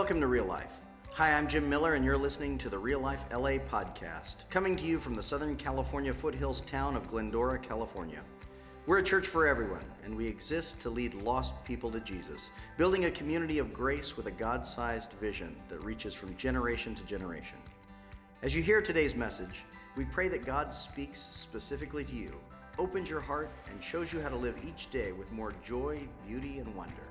Welcome to Real Life. Hi, I'm Jim Miller, and you're listening to the Real Life LA podcast, coming to you from the Southern California foothills town of Glendora, California. We're a church for everyone, and we exist to lead lost people to Jesus, building a community of grace with a God sized vision that reaches from generation to generation. As you hear today's message, we pray that God speaks specifically to you, opens your heart, and shows you how to live each day with more joy, beauty, and wonder.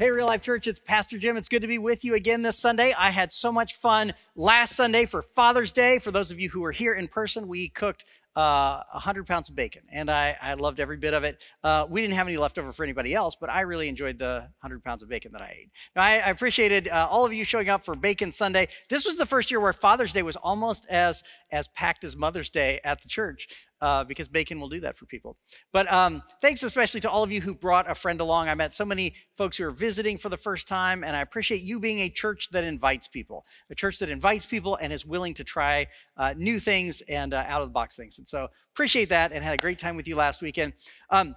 Hey, Real Life Church, it's Pastor Jim. It's good to be with you again this Sunday. I had so much fun last Sunday for Father's Day. For those of you who were here in person, we cooked uh, 100 pounds of bacon, and I, I loved every bit of it. Uh, we didn't have any left over for anybody else, but I really enjoyed the 100 pounds of bacon that I ate. Now, I, I appreciated uh, all of you showing up for Bacon Sunday. This was the first year where Father's Day was almost as, as packed as Mother's Day at the church uh, because bacon will do that for people. But um, thanks especially to all of you who brought a friend along. I met so many folks who are visiting for the first time, and I appreciate you being a church that invites people, a church that invites people and is willing to try uh, new things and uh, out of the box things. And so appreciate that and had a great time with you last weekend. Um,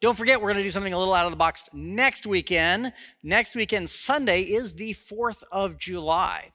don't forget, we're going to do something a little out of the box next weekend. Next weekend, Sunday, is the 4th of July.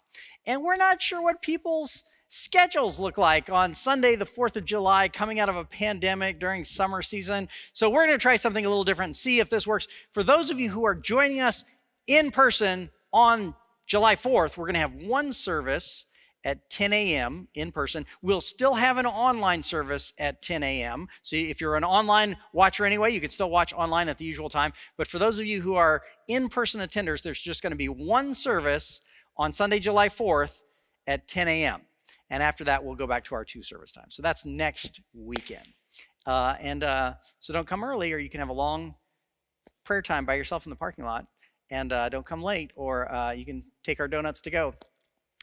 And we're not sure what people's schedules look like on Sunday, the 4th of July, coming out of a pandemic during summer season. So we're going to try something a little different and see if this works. For those of you who are joining us in person on July 4th, we're going to have one service at 10 a.m. in person. We'll still have an online service at 10 a.m. So if you're an online watcher anyway, you can still watch online at the usual time. But for those of you who are in person attenders, there's just going to be one service on Sunday, July 4th at 10 a.m. And after that, we'll go back to our two service times. So that's next weekend. Uh, and uh, so don't come early, or you can have a long prayer time by yourself in the parking lot. And uh, don't come late, or uh, you can take our donuts to go.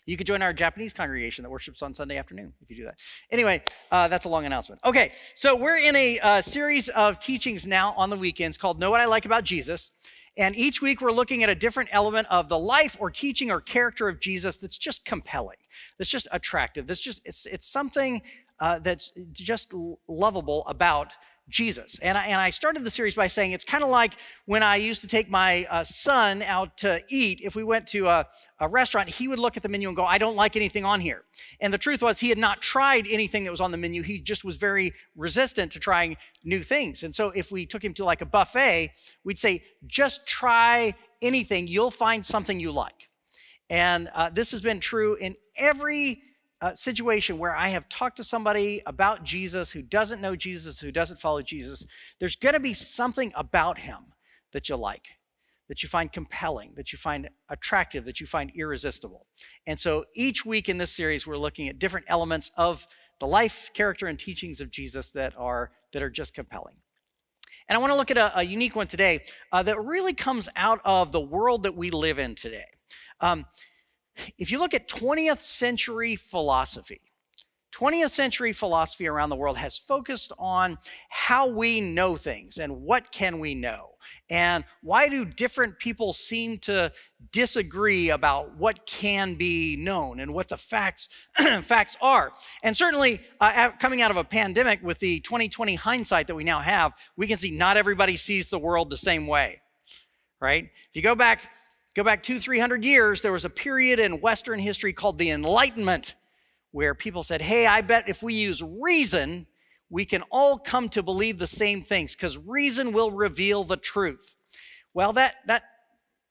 You could join our Japanese congregation that worships on Sunday afternoon if you do that. Anyway, uh, that's a long announcement. Okay, so we're in a uh, series of teachings now on the weekends called Know What I Like About Jesus. And each week we're looking at a different element of the life or teaching or character of Jesus that's just compelling, that's just attractive, that's just, it's, it's something uh, that's just lovable about Jesus. And I, and I started the series by saying it's kind of like when I used to take my uh, son out to eat. If we went to a, a restaurant, he would look at the menu and go, I don't like anything on here. And the truth was, he had not tried anything that was on the menu. He just was very resistant to trying new things. And so if we took him to like a buffet, we'd say, just try anything, you'll find something you like. And uh, this has been true in every uh, situation where I have talked to somebody about Jesus who doesn't know Jesus, who doesn't follow Jesus, there's going to be something about him that you like, that you find compelling, that you find attractive, that you find irresistible. And so each week in this series, we're looking at different elements of the life, character, and teachings of Jesus that are, that are just compelling. And I want to look at a, a unique one today uh, that really comes out of the world that we live in today. Um, if you look at 20th century philosophy, 20th century philosophy around the world has focused on how we know things and what can we know? And why do different people seem to disagree about what can be known and what the facts facts are? And certainly uh, coming out of a pandemic with the 2020 hindsight that we now have we can see not everybody sees the world the same way right? If you go back Go back two, three hundred years, there was a period in Western history called the Enlightenment where people said, hey, I bet if we use reason, we can all come to believe the same things because reason will reveal the truth. Well, that, that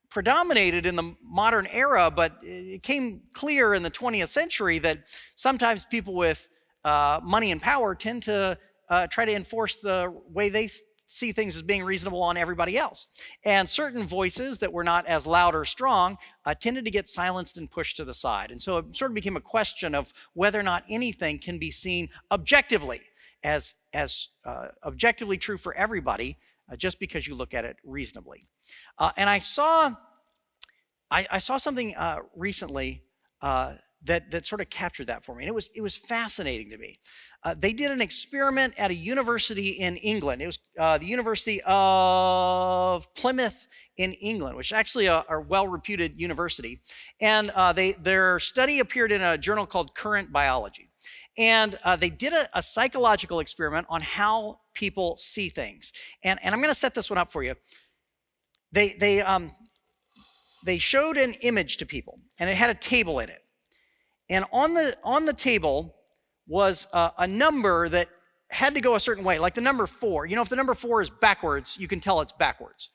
predominated in the modern era, but it came clear in the 20th century that sometimes people with uh, money and power tend to uh, try to enforce the way they see things as being reasonable on everybody else. And certain voices that were not as loud or strong uh, tended to get silenced and pushed to the side. And so it sort of became a question of whether or not anything can be seen objectively as, as uh, objectively true for everybody uh, just because you look at it reasonably. Uh, and I saw, I, I, saw something uh, recently uh, that, that sort of captured that for me. And it was, it was fascinating to me. Uh, they did an experiment at a university in England. It was uh, the University of Plymouth in England, which is actually a, a well reputed university. And uh, they, their study appeared in a journal called Current Biology. And uh, they did a, a, psychological experiment on how people see things. And, and I'm going to set this one up for you. They, they, um, they showed an image to people, and it had a table in it. And on the, on the table was a, number that had to go a certain way, like the number four. You know, if the number four is backwards, you can tell it's backwards.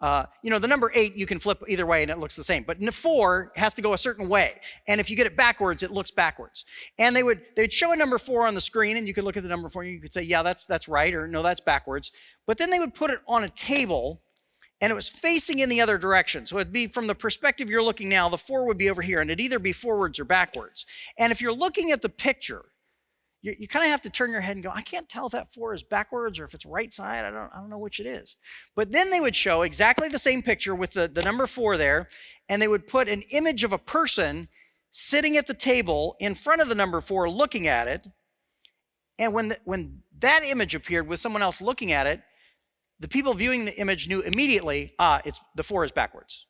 Uh, you know, the number eight you can flip either way and it looks the same, but the four has to go a certain way. And if you get it backwards, it looks backwards. And they would they'd show a number four on the screen, and you could look at the number four, and you could say, yeah, that's that's right, or no, that's backwards. But then they would put it on a table, and it was facing in the other direction. So it'd be from the perspective you're looking now, the four would be over here, and it'd either be forwards or backwards. And if you're looking at the picture, you, you kind of have to turn your head and go, I can't tell if that four is backwards or if it's right side. I don't, I don't know which it is. But then they would show exactly the same picture with the, the number four there, and they would put an image of a person sitting at the table in front of the number four looking at it. And when, the, when that image appeared with someone else looking at it, the people viewing the image knew immediately, ah, it's the four is backwards.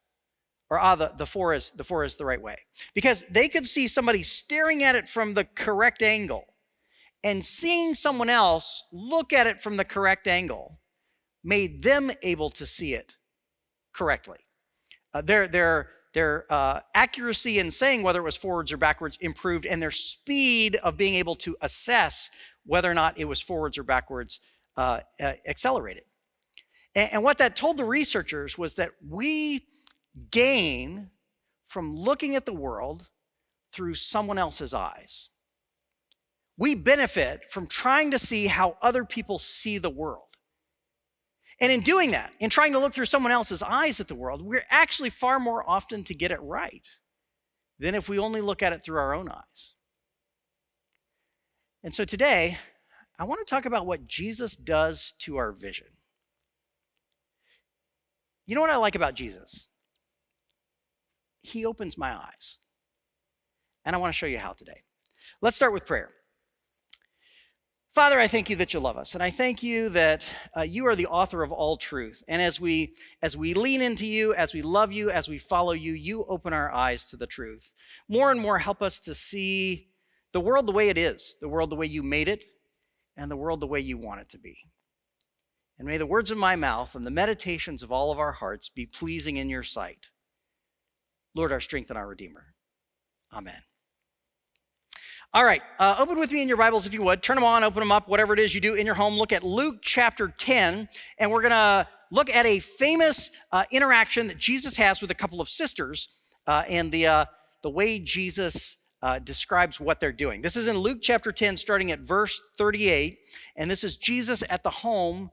Or ah, the, the four is the four is the right way. Because they could see somebody staring at it from the correct angle and seeing someone else look at it from the correct angle made them able to see it correctly. Uh, their their, their uh, accuracy in saying whether it was forwards or backwards improved, and their speed of being able to assess whether or not it was forwards or backwards uh, uh accelerated. And, what that told the researchers was that we gain from looking at the world through someone else's eyes. We benefit from trying to see how other people see the world. And in doing that, in trying to look through someone else's eyes at the world, we're actually far more often to get it right than if we only look at it through our own eyes. And so today, I want to talk about what Jesus does to our vision. You know what I like about Jesus? He opens my eyes. And I want to show you how today. Let's start with prayer. Father, I thank you that you love us, and I thank you that uh, you are the author of all truth. And as we as we lean into you, as we love you, as we follow you, you open our eyes to the truth. More and more, help us to see the world the way it is, the world the way you made it, and the world the way you want it to be. And may the words of my mouth and the meditations of all of our hearts be pleasing in your sight. Lord, our strength and our Redeemer. Amen. All right, uh, open with me in your Bibles if you would. Turn them on, open them up, whatever it is you do in your home. Look at Luke chapter 10, and we're going to look at a famous uh, interaction that Jesus has with a couple of sisters uh, and the, uh, the way Jesus uh, describes what they're doing. This is in Luke chapter 10, starting at verse 38, and this is Jesus at the home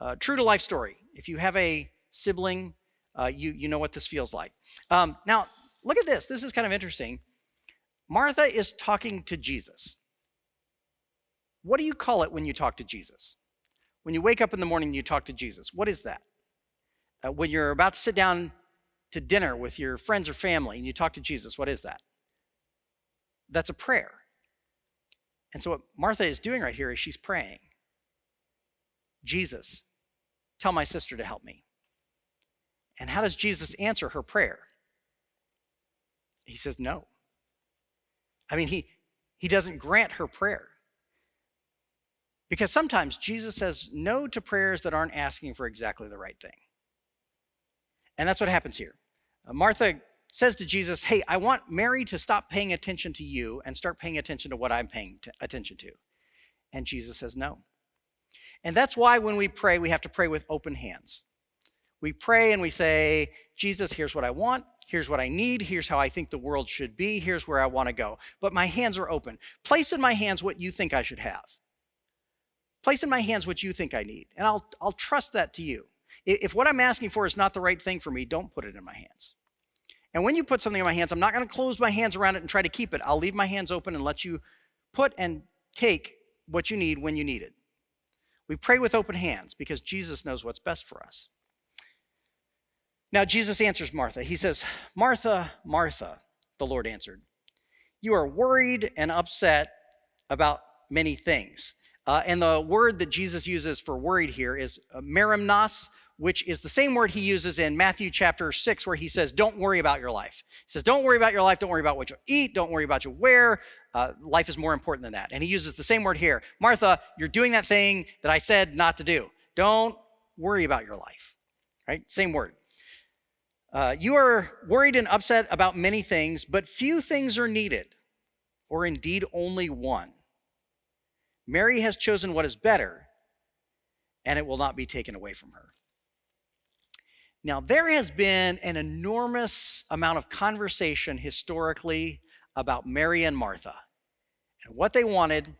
Uh, true to life story. If you have a sibling, uh, you, you know what this feels like. Um, now, look at this. This is kind of interesting. Martha is talking to Jesus. What do you call it when you talk to Jesus? When you wake up in the morning and you talk to Jesus, what is that? Uh, when you're about to sit down to dinner with your friends or family and you talk to Jesus, what is that? That's a prayer. And so, what Martha is doing right here is she's praying Jesus, tell my sister to help me. And how does Jesus answer her prayer? He says, No. I mean, he, he doesn't grant her prayer. Because sometimes Jesus says no to prayers that aren't asking for exactly the right thing. And that's what happens here. Uh, Martha says to Jesus, Hey, I want Mary to stop paying attention to you and start paying attention to what I'm paying attention to. And Jesus says no. And that's why when we pray, we have to pray with open hands. We pray and we say, Jesus, here's what I want. Here's what I need. Here's how I think the world should be. Here's where I want to go. But my hands are open. Place in my hands what you think I should have. Place in my hands what you think I need. And I'll, I'll trust that to you. If what I'm asking for is not the right thing for me, don't put it in my hands. And when you put something in my hands, I'm not going to close my hands around it and try to keep it. I'll leave my hands open and let you put and take what you need when you need it. We pray with open hands because Jesus knows what's best for us. Now, Jesus answers Martha. He says, Martha, Martha, the Lord answered, you are worried and upset about many things. Uh, and the word that Jesus uses for worried here is uh, merimnos, which is the same word he uses in Matthew chapter 6, where he says, Don't worry about your life. He says, Don't worry about your life. Don't worry about what you eat. Don't worry about your wear. Uh, life is more important than that. And he uses the same word here Martha, you're doing that thing that I said not to do. Don't worry about your life. Right? Same word. Uh, you are worried and upset about many things, but few things are needed, or indeed only one. Mary has chosen what is better, and it will not be taken away from her. Now, there has been an enormous amount of conversation historically about Mary and Martha and what they wanted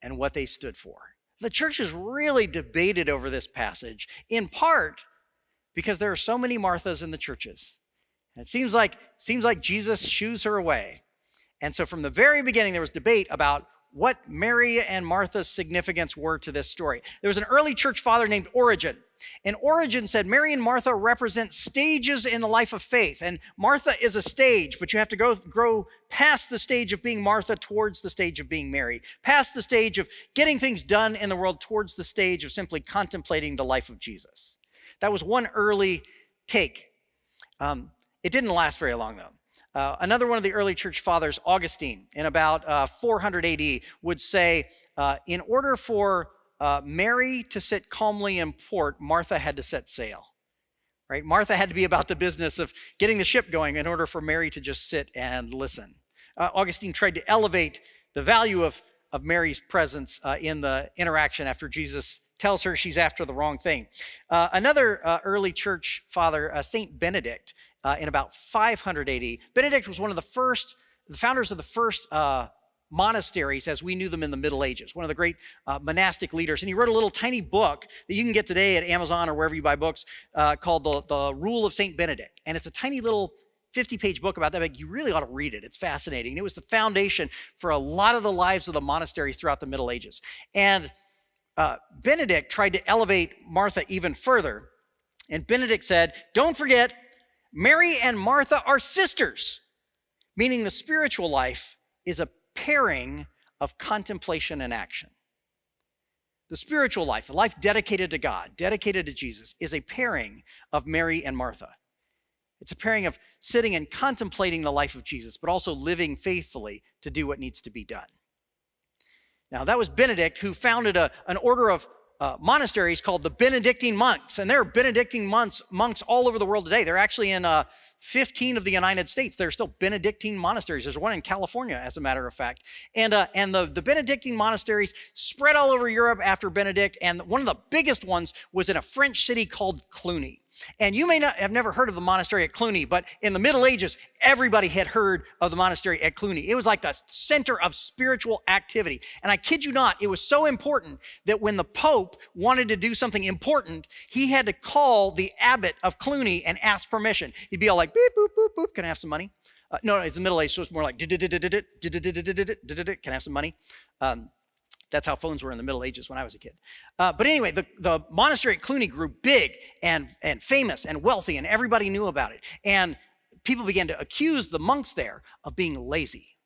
and what they stood for. The church has really debated over this passage, in part because there are so many Marthas in the churches. And it seems like, seems like Jesus shoos her away. And so from the very beginning, there was debate about what Mary and Martha's significance were to this story. There was an early church father named Origen and Origen said Mary and Martha represent stages in the life of faith. And Martha is a stage, but you have to go grow past the stage of being Martha towards the stage of being Mary, past the stage of getting things done in the world towards the stage of simply contemplating the life of Jesus. That was one early take. Um, it didn't last very long, though. Uh, another one of the early church fathers, Augustine, in about uh, 400 AD, would say, uh, in order for uh, Mary to sit calmly in port, Martha had to set sail. Right? Martha had to be about the business of getting the ship going in order for Mary to just sit and listen. Uh, Augustine tried to elevate the value of, of Mary's presence uh, in the interaction after Jesus tells her she's after the wrong thing. Uh, another uh, early church father, uh, Saint Benedict, in about 500 AD, Benedict was one of the first, the founders of the first monasteries as we knew them in the Middle Ages, one of the great uh, monastic leaders. And he wrote a little tiny book that you can get today at Amazon or wherever you buy books uh, called the, the Rule of St. Benedict. And it's a tiny little 50 page book about that. But you really ought to read it. It's fascinating. It was the foundation for a lot of the lives of the monasteries throughout the Middle Ages. And uh, Benedict tried to elevate Martha even further. And Benedict said, Don't forget, Mary and Martha are sisters, meaning the spiritual life is a pairing of contemplation and action. The spiritual life, the life dedicated to God, dedicated to Jesus, is a pairing of Mary and Martha. It's a pairing of sitting and contemplating the life of Jesus, but also living faithfully to do what needs to be done. Now, that was Benedict who founded a, an order of uh, monasteries called the Benedictine monks, and there are Benedictine monks, monks all over the world today. They're actually in uh, 15 of the United States. There are still Benedictine monasteries. There's one in California, as a matter of fact. And, uh, and the, the Benedictine monasteries spread all over Europe after Benedict, and one of the biggest ones was in a French city called Cluny. And you may not have never heard of the monastery at Cluny, but in the Middle Ages, everybody had heard of the monastery at Cluny. It was like the center of spiritual activity. And I kid you not, it was so important that when the Pope wanted to do something important, he had to call the abbot of Cluny and ask permission. He'd be all like, beep, boop, boop, boop, can I have some money? Uh, no, no, it's the Middle Age, so it's more like, can I have some money? That's how phones were in the Middle Ages when I was a kid. Uh, but anyway, the, the monastery at Cluny grew big and, and famous and wealthy, and everybody knew about it. And people began to accuse the monks there of being lazy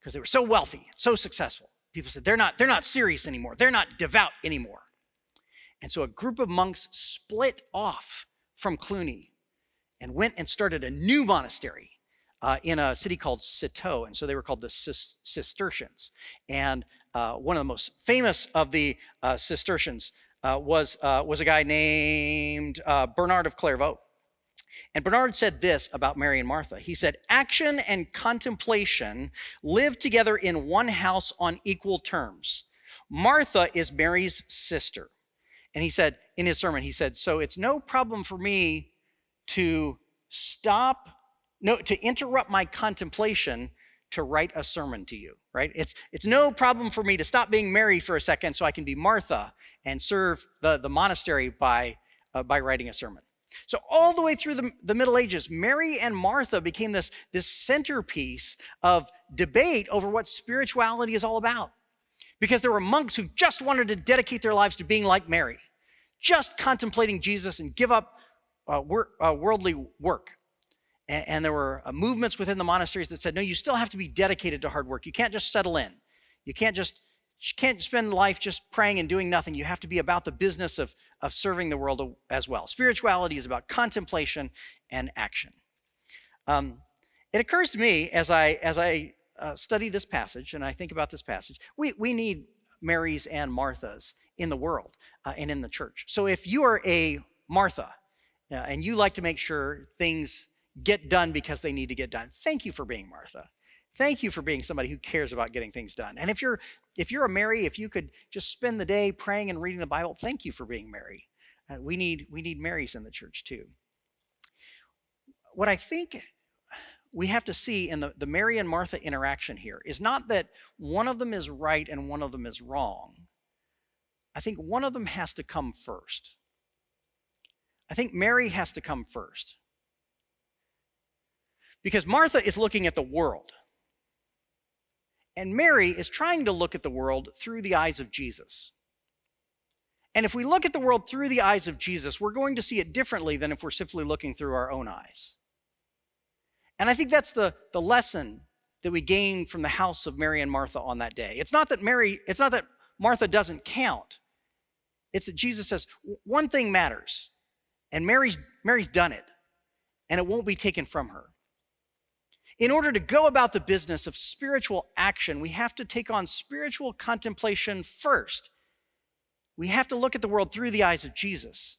because they were so wealthy, so successful. People said they're not, they're not serious anymore, they're not devout anymore. And so a group of monks split off from Cluny and went and started a new monastery uh, in a city called Citeaux. And so they were called the Cistercians. And uh, one of the most famous of the uh, Cistercians uh, was, uh, was a guy named uh, Bernard of Clairvaux. And Bernard said this about Mary and Martha. He said, Action and contemplation live together in one house on equal terms. Martha is Mary's sister. And he said, in his sermon, he said, So it's no problem for me to stop, no, to interrupt my contemplation to write a sermon to you, right? It's, it's no problem for me to stop being Mary for a second so I can be Martha and serve the, the monastery by, uh, by writing a sermon. So all the way through the, the Middle Ages, Mary and Martha became this, this centerpiece of debate over what spirituality is all about. Because there were monks who just wanted to dedicate their lives to being like Mary, just contemplating Jesus and give up uh, wor- uh, worldly work. And, and there were uh, movements within the monasteries that said, no, you still have to be dedicated to hard work. You can't just settle in. You can't just you can't spend life just praying and doing nothing. You have to be about the business of, of serving the world as well. Spirituality is about contemplation and action. Um, it occurs to me as I, as I uh, study this passage and I think about this passage, we, we need Marys and Marthas in the world uh, and in the church. So if you are a Martha uh, and you like to make sure things get done because they need to get done, thank you for being Martha. Thank you for being somebody who cares about getting things done. And if you're if you're a Mary, if you could just spend the day praying and reading the Bible, thank you for being Mary. Uh, we need we need Marys in the church too. What I think we have to see in the, the Mary and Martha interaction here is not that one of them is right and one of them is wrong. I think one of them has to come first. I think Mary has to come first. Because Martha is looking at the world. And Mary is trying to look at the world through the eyes of Jesus. And if we look at the world through the eyes of Jesus, we're going to see it differently than if we're simply looking through our own eyes. And I think that's the, the lesson that we gain from the house of Mary and Martha on that day. It's not that Mary, it's not that Martha doesn't count. It's that Jesus says, one thing matters, and Mary's, Mary's done it, and it won't be taken from her. In order to go about the business of spiritual action, we have to take on spiritual contemplation first. We have to look at the world through the eyes of Jesus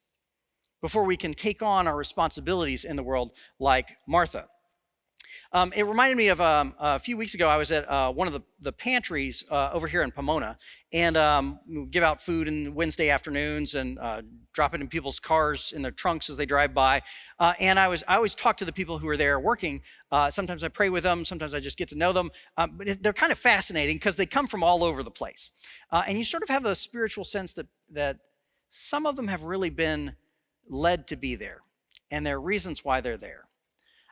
before we can take on our responsibilities in the world like Martha. Um, it reminded me of um, a few weeks ago, I was at uh, one of the, the pantries uh, over here in Pomona, and um, give out food in Wednesday afternoons and uh, drop it in people's cars in their trunks as they drive by. Uh, and I was I always talk to the people who are there working. Uh, sometimes I pray with them, sometimes I just get to know them. Um, but it, they're kind of fascinating because they come from all over the place, uh, and you sort of have a spiritual sense that that some of them have really been led to be there, and there are reasons why they're there.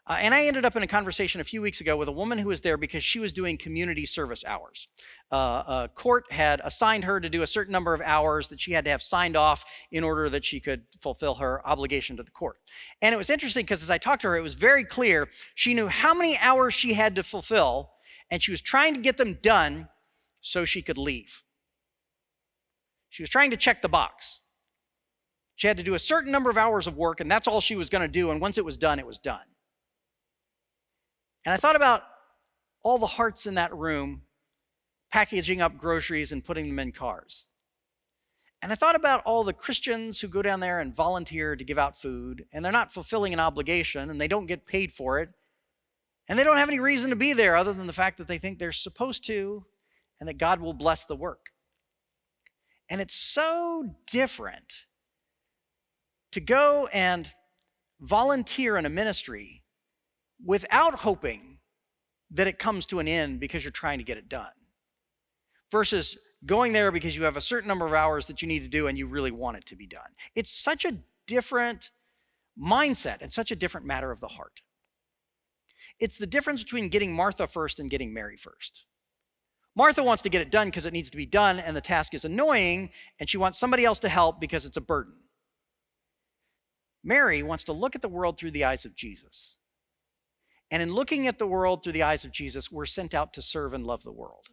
Uh, and I ended up in a conversation a few weeks ago with a woman who was there because she was doing community service hours. Uh, a court had assigned her to do a certain number of hours that she had to have signed off in order that she could fulfill her obligation to the court. And it was interesting because as I talked to her, it was very clear she knew how many hours she had to fulfill, and she was trying to get them done so she could leave. She was trying to check the box. She had to do a certain number of hours of work, and that's all she was going to do. And once it was done, it was done. And I thought about all the hearts in that room packaging up groceries and putting them in cars. And I thought about all the Christians who go down there and volunteer to give out food, and they're not fulfilling an obligation, and they don't get paid for it, and they don't have any reason to be there other than the fact that they think they're supposed to, and that God will bless the work. And it's so different to go and volunteer in a ministry without hoping that it comes to an end because you're trying to get it done versus going there because you have a certain number of hours that you need to do and you really want it to be done. It's such a different mindset and such a different matter of the heart. It's the difference between getting Martha first and getting Mary first. Martha wants to get it done because it needs to be done and the task is annoying, and she wants somebody else to help because it's a burden. Mary wants to look at the world through the eyes of Jesus. And in looking at the world through the eyes of Jesus, we're sent out to serve and love the world.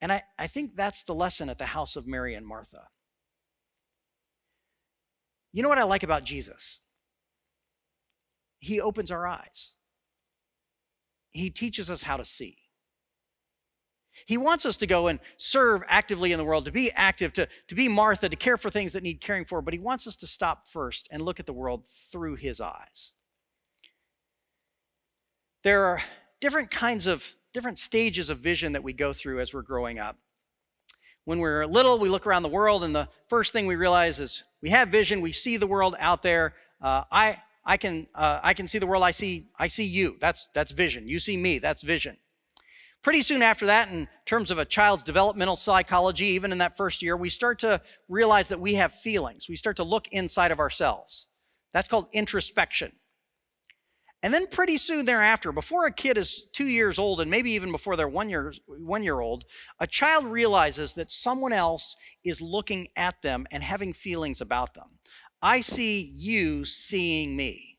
And I, I think that's the lesson at the house of Mary and Martha. You know what I like about Jesus? He opens our eyes, He teaches us how to see. He wants us to go and serve actively in the world, to be active, to, to be Martha, to care for things that need caring for, but He wants us to stop first and look at the world through His eyes there are different kinds of different stages of vision that we go through as we're growing up. When we're little, we look around the world, and the first thing we realize is we have vision, we see the world out there. Uh, I, I can, uh, I can see the world. I see, I see you. That's, that's vision. You see me. That's vision. Pretty soon after that, in terms of a child's developmental psychology, even in that first year, we start to realize that we have feelings. We start to look inside of ourselves. That's called introspection. And then pretty soon thereafter, before a kid is two years old, and maybe even before they're one year, one year old, a child realizes that someone else is looking at them and having feelings about them. I see you seeing me.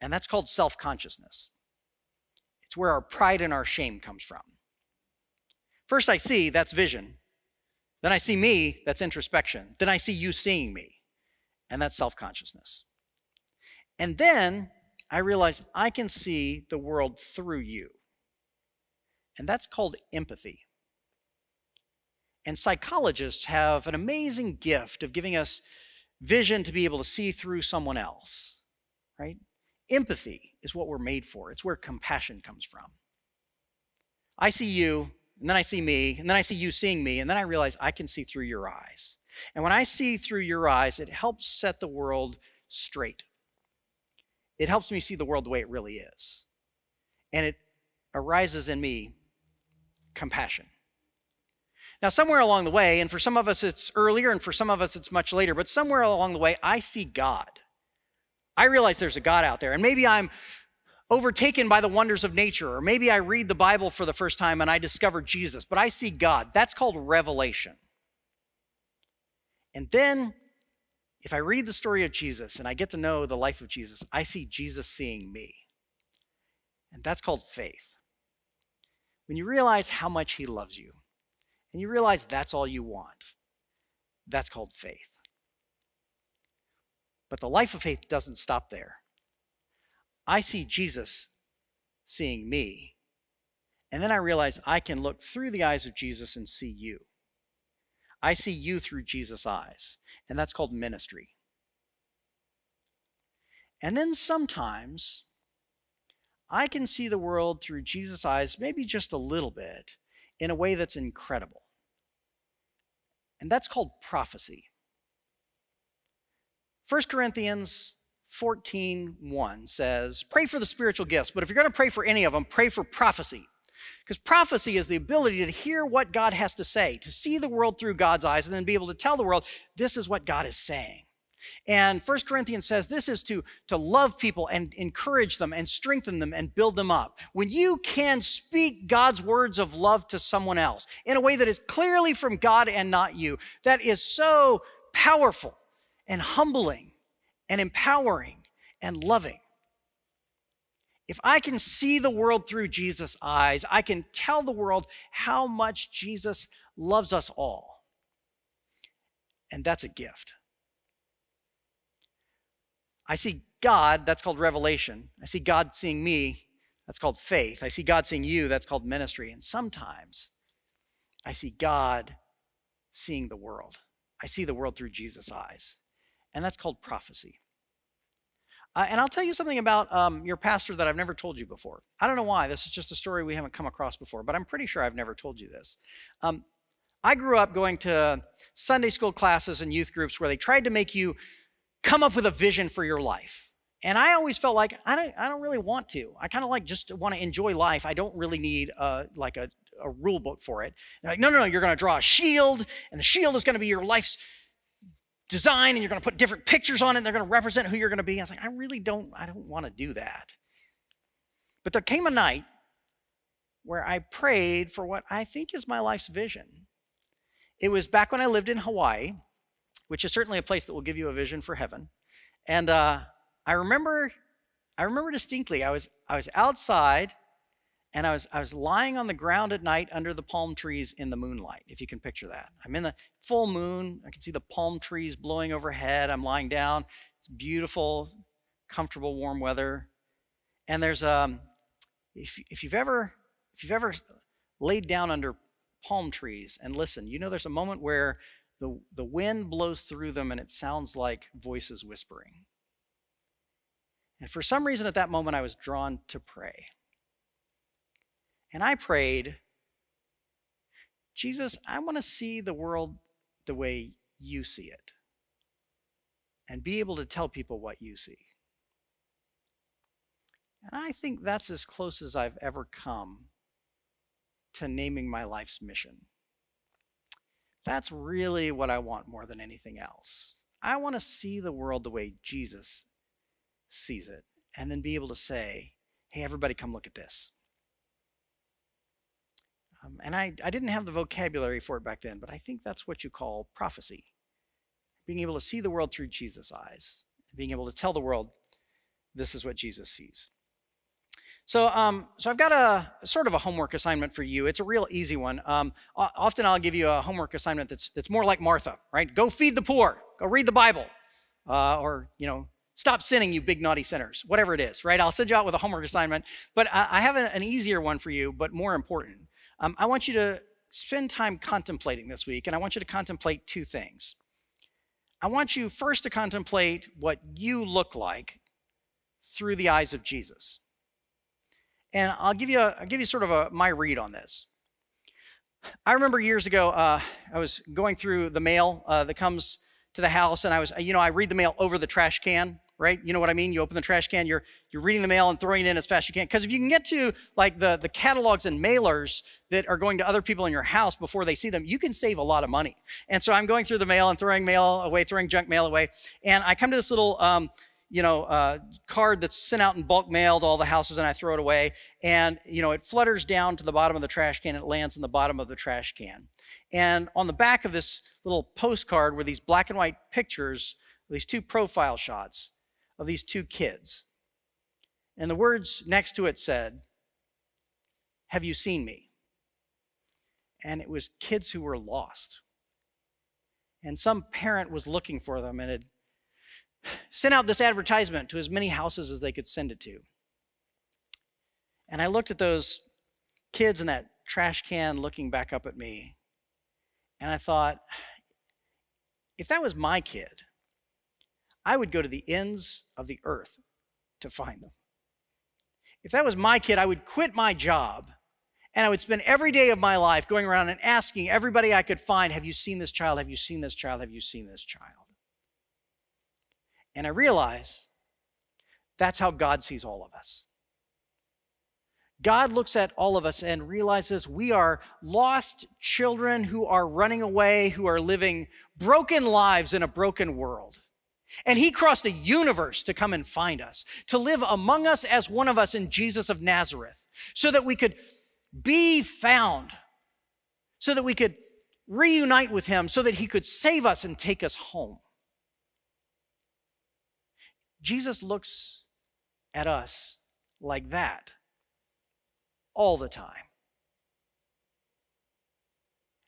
And that's called self consciousness. It's where our pride and our shame comes from. First, I see, that's vision. Then I see me, that's introspection. Then I see you seeing me, and that's self consciousness. And then I realize I can see the world through you, and that's called empathy. And psychologists have an amazing gift of giving us vision to be able to see through someone else, right? Empathy is what we're made for, it's where compassion comes from. I see you, and then I see me, and then I see you seeing me, and then I realize I can see through your eyes. And when I see through your eyes, it helps set the world straight. It helps me see the world the way it really is. And it arises in me compassion. Now, somewhere along the way, and for some of us it's earlier, and for some of us it's much later, but somewhere along the way, I see God. I realize there's a God out there, and maybe I'm overtaken by the wonders of nature, or maybe I read the Bible for the first time and I discover Jesus, but I see God. That's called revelation. And then, if I read the story of Jesus and I get to know the life of Jesus, I see Jesus seeing me. And that's called faith. When you realize how much He loves you, and you realize that's all you want, that's called faith. But the life of faith doesn't stop there. I see Jesus seeing me, and then I realize I can look through the eyes of Jesus and see you. I see you through Jesus' eyes, and that's called ministry. And then sometimes I can see the world through Jesus' eyes, maybe just a little bit, in a way that's incredible. And that's called prophecy. 1 Corinthians 14 1 says, Pray for the spiritual gifts, but if you're going to pray for any of them, pray for prophecy. Because prophecy is the ability to hear what God has to say, to see the world through God's eyes, and then be able to tell the world, this is what God is saying. And First Corinthians says this is to, to love people and encourage them and strengthen them and build them up. When you can speak God's words of love to someone else in a way that is clearly from God and not you, that is so powerful and humbling and empowering and loving. If I can see the world through Jesus' eyes, I can tell the world how much Jesus loves us all. And that's a gift. I see God, that's called revelation. I see God seeing me, that's called faith. I see God seeing you, that's called ministry. And sometimes I see God seeing the world. I see the world through Jesus' eyes and that's called prophecy. Uh, and I'll tell you something about um, your pastor that I've never told you before. I don't know why. This is just a story we haven't come across before, but I'm pretty sure I've never told you this. Um, I grew up going to Sunday school classes and youth groups where they tried to make you come up with a vision for your life. And I always felt like I don't, I don't really want to. I kind of like just want to enjoy life. I don't really need uh, like a, a rule book for it. Like, no, no, no, you're going to draw a shield, and the shield is going to be your life's design and you're going to put different pictures on it and they're going to represent who you're going to be. I was like, I really don't, I don't want to do that. But there came a night where I prayed for what I think is my life's vision. It was back when I lived in Hawaii, which is certainly a place that will give you a vision for heaven. And uh, I remember, I remember distinctly. I was I was outside and I was I was lying on the ground at night under the palm trees in the moonlight, if you can picture that. I'm in the full moon. I can see the palm trees blowing overhead. I'm lying down. It's beautiful, comfortable, warm weather. And there's um if if you've ever if you've ever laid down under palm trees and listen, you know there's a moment where the, the wind blows through them and it sounds like voices whispering. And for some reason at that moment, I was drawn to pray. And I prayed, Jesus, I want to see the world the way you see it and be able to tell people what you see. And I think that's as close as I've ever come to naming my life's mission. That's really what I want more than anything else. I want to see the world the way Jesus sees it and then be able to say, hey, everybody, come look at this. Um, and I, I didn't have the vocabulary for it back then, but I think that's what you call prophecy being able to see the world through Jesus' eyes, being able to tell the world this is what Jesus sees. So, um, so I've got a sort of a homework assignment for you. It's a real easy one. Um, often I'll give you a homework assignment that's that's more like Martha, right? Go feed the poor. Go read the Bible, uh, or you know, stop sinning, you big naughty sinners. Whatever it is, right? I'll send you out with a homework assignment. But I, I have an, an, easier one for you, but more important. Um, I want you to spend time contemplating this week, and I want you to contemplate two things. I want you first to contemplate what you look like through the eyes of Jesus. And I'll give you, a, I'll give you sort of a, my read on this. I remember years ago, uh, I was going through the mail uh, that comes to the house, and I was, you know, I read the mail over the trash can, right? You know what I mean? You open the trash can, you're you're reading the mail and throwing it in as fast as you can. Because if you can get to like the the catalogs and mailers that are going to other people in your house before they see them, you can save a lot of money. And so I'm going through the mail and throwing mail away, throwing junk mail away, and I come to this little. Um, you know, uh, card that's sent out in bulk mail to all the houses, and I throw it away. And you know, it flutters down to the bottom of the trash can. It lands in the bottom of the trash can. And on the back of this little postcard were these black and white pictures, these two profile shots of these two kids. And the words next to it said, Have you seen me? And it was kids who were lost. And some parent was looking for them and had sent out this advertisement to as many houses as they could send it to. And I looked at those kids in that trash can looking back up at me, and I thought, if that was my kid, I would go to the ends of the earth to find them. If that was my kid, I would quit my job and I would spend every day of my life going around and asking everybody I could find, Have you seen this child? Have you seen this child? Have you seen this child? And I realize that's how God sees all of us. God looks at all of us and realizes we are lost children who are running away, who are living broken lives in a broken world. And he crossed a universe to come and find us, to live among us as one of us in Jesus of Nazareth, so that we could be found, so that we could reunite with him, so that he could save us and take us home. Jesus looks at us like that all the time.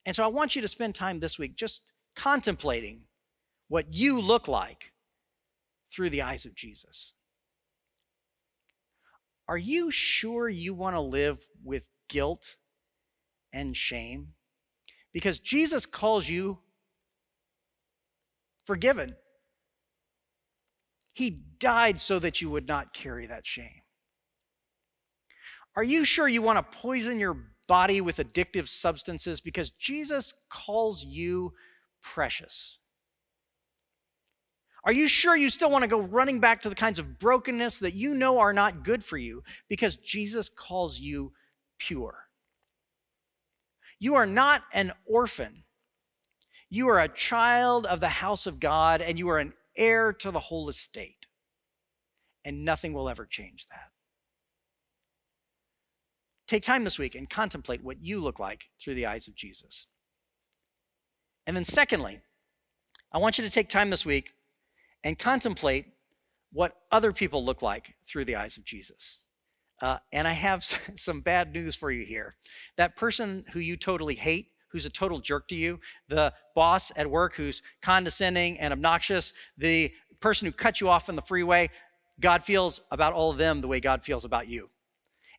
And so I want you to spend time this week just contemplating what you look like through the eyes of Jesus. Are you sure you want to live with guilt and shame? Because Jesus calls you forgiven. He died so that you would not carry that shame. Are you sure you want to poison your body with addictive substances? Because Jesus calls you precious. Are you sure you still want to go running back to the kinds of brokenness that you know are not good for you because Jesus calls you pure? You are not an orphan. You are a child of the house of God and you are an heir to the whole estate. And nothing will ever change that. Take time this week and contemplate what you look like through the eyes of Jesus. And then, secondly, I want you to take time this week and contemplate what other people look like through the eyes of Jesus. Uh, and I have some bad news for you here. That person who you totally hate, who's a total jerk to you, the boss at work who's condescending and obnoxious, the person who cut you off on the freeway, God feels about all of them the way God feels about you.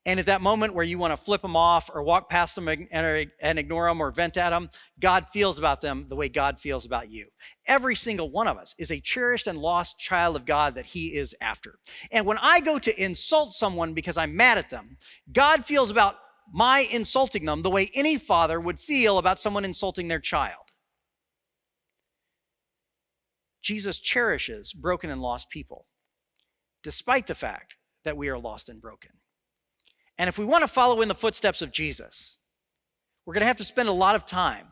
And at that moment where you want to flip them off or walk past them and ignore them or vent at them, God feels about them the way God feels about you. Every single one of us is a cherished and lost child of God that He is after. And when I go to insult someone because I'm mad at them, God feels about my insulting them the way any father would feel about someone insulting their child. Jesus cherishes broken and lost people, despite the fact that we are lost and broken. And if we want to follow in the footsteps of Jesus, we're going to have to spend a lot of time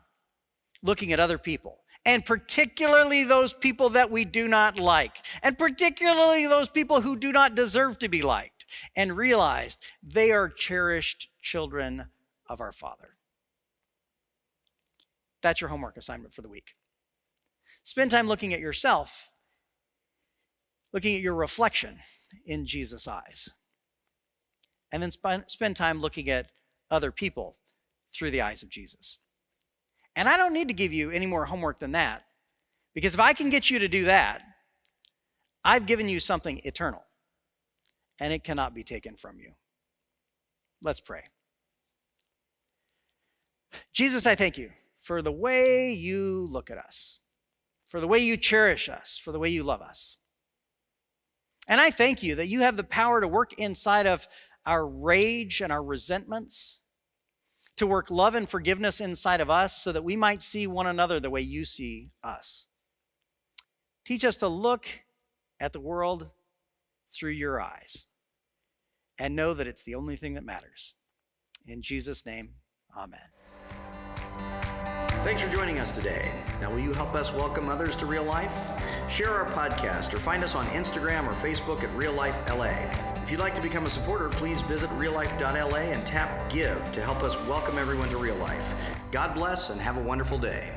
looking at other people, and particularly those people that we do not like, and particularly those people who do not deserve to be liked, and realize they are cherished children of our Father. That's your homework assignment for the week. Spend time looking at yourself, looking at your reflection in Jesus' eyes. And then sp- spend time looking at other people through the eyes of Jesus. And I don't need to give you any more homework than that, because if I can get you to do that, I've given you something eternal, and it cannot be taken from you. Let's pray. Jesus, I thank you for the way you look at us, for the way you cherish us, for the way you love us. And I thank you that you have the power to work inside of our rage and our resentments, to work love and forgiveness inside of us so that we might see one another the way you see us. Teach us to look at the world through your eyes and know that it's the only thing that matters. In Jesus' name, amen. Thanks for joining us today. Now, will you help us welcome others to real life? Share our podcast or find us on Instagram or Facebook at Real Life LA. If you'd like to become a supporter, please visit reallife.la and tap Give to help us welcome everyone to real life. God bless and have a wonderful day.